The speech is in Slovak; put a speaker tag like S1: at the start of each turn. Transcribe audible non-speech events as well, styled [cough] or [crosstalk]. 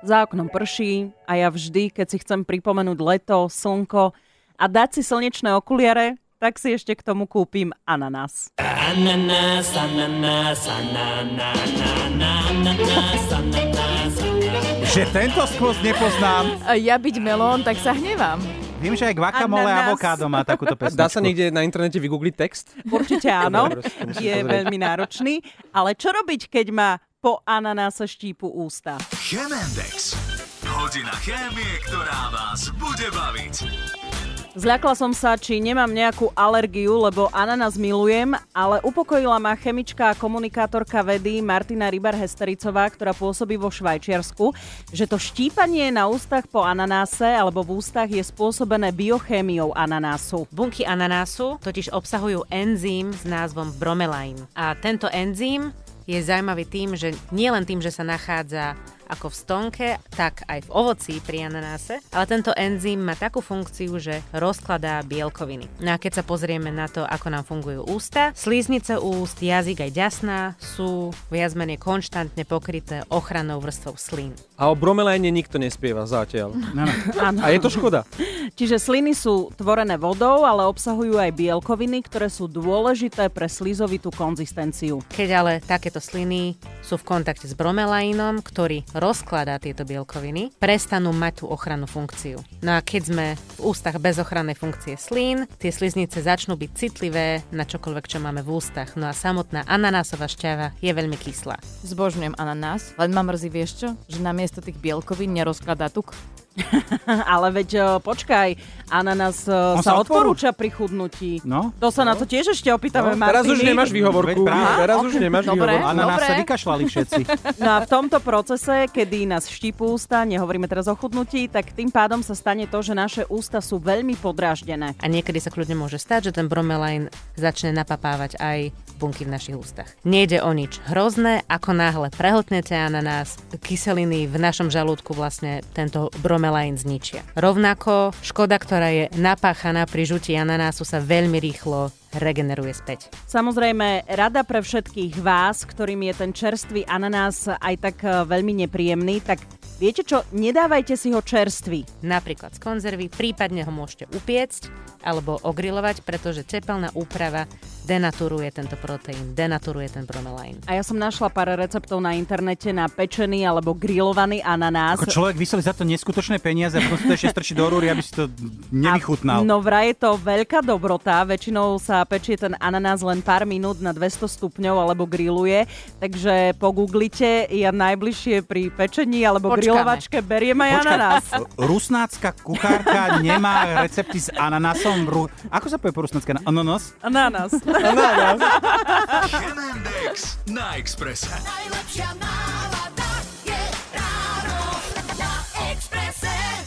S1: za oknom prší a ja vždy, keď si chcem pripomenúť leto, slnko a dať si slnečné okuliare, tak si ešte k tomu kúpim ananás. Ananás, ananás, ananás,
S2: ananás, ananás, Že tento skôs nepoznám.
S3: Ja byť melón, tak sa hnevám.
S2: Viem, že aj guacamole a avokádo má takúto pesničku.
S4: Dá sa niekde na internete vygoogliť text?
S1: Určite áno, je veľmi náročný. Ale čo robiť, keď má po ananáse štípu ústa? Chemendex. Hodina chémie, ktorá vás bude baviť. Zľakla som sa, či nemám nejakú alergiu, lebo ananás milujem, ale upokojila ma chemička a komunikátorka vedy Martina Rybar-Hestericová, ktorá pôsobí vo Švajčiarsku, že to štípanie na ústach po ananáse alebo v ústach je spôsobené biochémiou ananásu.
S5: Bunky ananásu totiž obsahujú enzym s názvom bromelain. A tento enzym je zaujímavý tým, že nielen tým, že sa nachádza ako v stonke, tak aj v ovoci pri ananáse, ale tento enzym má takú funkciu, že rozkladá bielkoviny. No a keď sa pozrieme na to, ako nám fungujú ústa, slíznice úst, jazyk aj ďasná sú viac menej konštantne pokryté ochrannou vrstvou slín.
S4: A o bromelaine nikto nespieva zatiaľ. No. [laughs] A je to škoda.
S1: Čiže sliny sú tvorené vodou, ale obsahujú aj bielkoviny, ktoré sú dôležité pre slizovitú konzistenciu.
S5: Keď ale takéto sliny sú v kontakte s bromelainom, ktorý rozkladá tieto bielkoviny, prestanú mať tú ochrannú funkciu. No a keď sme v ústach bez ochrannej funkcie slín, tie sliznice začnú byť citlivé na čokoľvek, čo máme v ústach. No a samotná ananásová šťava je veľmi kyslá.
S3: Zbožňujem ananás, len ma mrzí, vieš čo? Že namiesto tých bielkovín nerozkladá tuk. [laughs]
S1: Ale veď e, počkaj, ananás e, On sa odporúča pri chudnutí. No? To sa no. na to tiež ešte opýtame, no,
S4: Teraz už nemáš výhovorku. Teraz okay. už nemáš
S2: Dobre,
S4: výhovorku.
S2: Ananás Dobre. sa vykašľali všetci. [laughs]
S1: No a v tomto procese, kedy nás štípu ústa, nehovoríme teraz o chudnutí, tak tým pádom sa stane to, že naše ústa sú veľmi podráždené.
S5: A niekedy sa kľudne môže stať, že ten bromelain začne napapávať aj bunky v našich ústach. Nejde o nič hrozné, ako náhle prehltnete ananás, kyseliny v našom žalúdku vlastne tento bromelain zničia. Rovnako škoda, ktorá je napáchaná pri žutí ananásu sa veľmi rýchlo regeneruje späť.
S1: Samozrejme, rada pre všetkých vás, ktorým je ten čerstvý ananás aj tak e, veľmi nepríjemný, tak Viete čo, nedávajte si ho čerstvý.
S5: Napríklad z konzervy, prípadne ho môžete upiecť alebo ogrilovať, pretože tepelná úprava denaturuje tento proteín, denaturuje ten bromelain.
S1: A ja som našla pár receptov na internete na pečený alebo grillovaný ananás.
S2: Ako človek vysolí za to neskutočné peniaze a potom to ešte strčí do rúry, aby si to nevychutnal.
S1: A, no vraj je to veľká dobrota, väčšinou sa pečie ten ananás len pár minút na 200 stupňov alebo grilluje, takže pogooglite, ja najbližšie pri pečení alebo Počkáme. grilovačke beriem aj ananás.
S2: Rusnácka kuchárka nemá recepty s ananásom. Ako sa povie po rusnácka? Ananas?
S1: Ananás.
S2: No, na nás. Chemendex na Expresse. Najlepšia nálada je ráno na Expresse.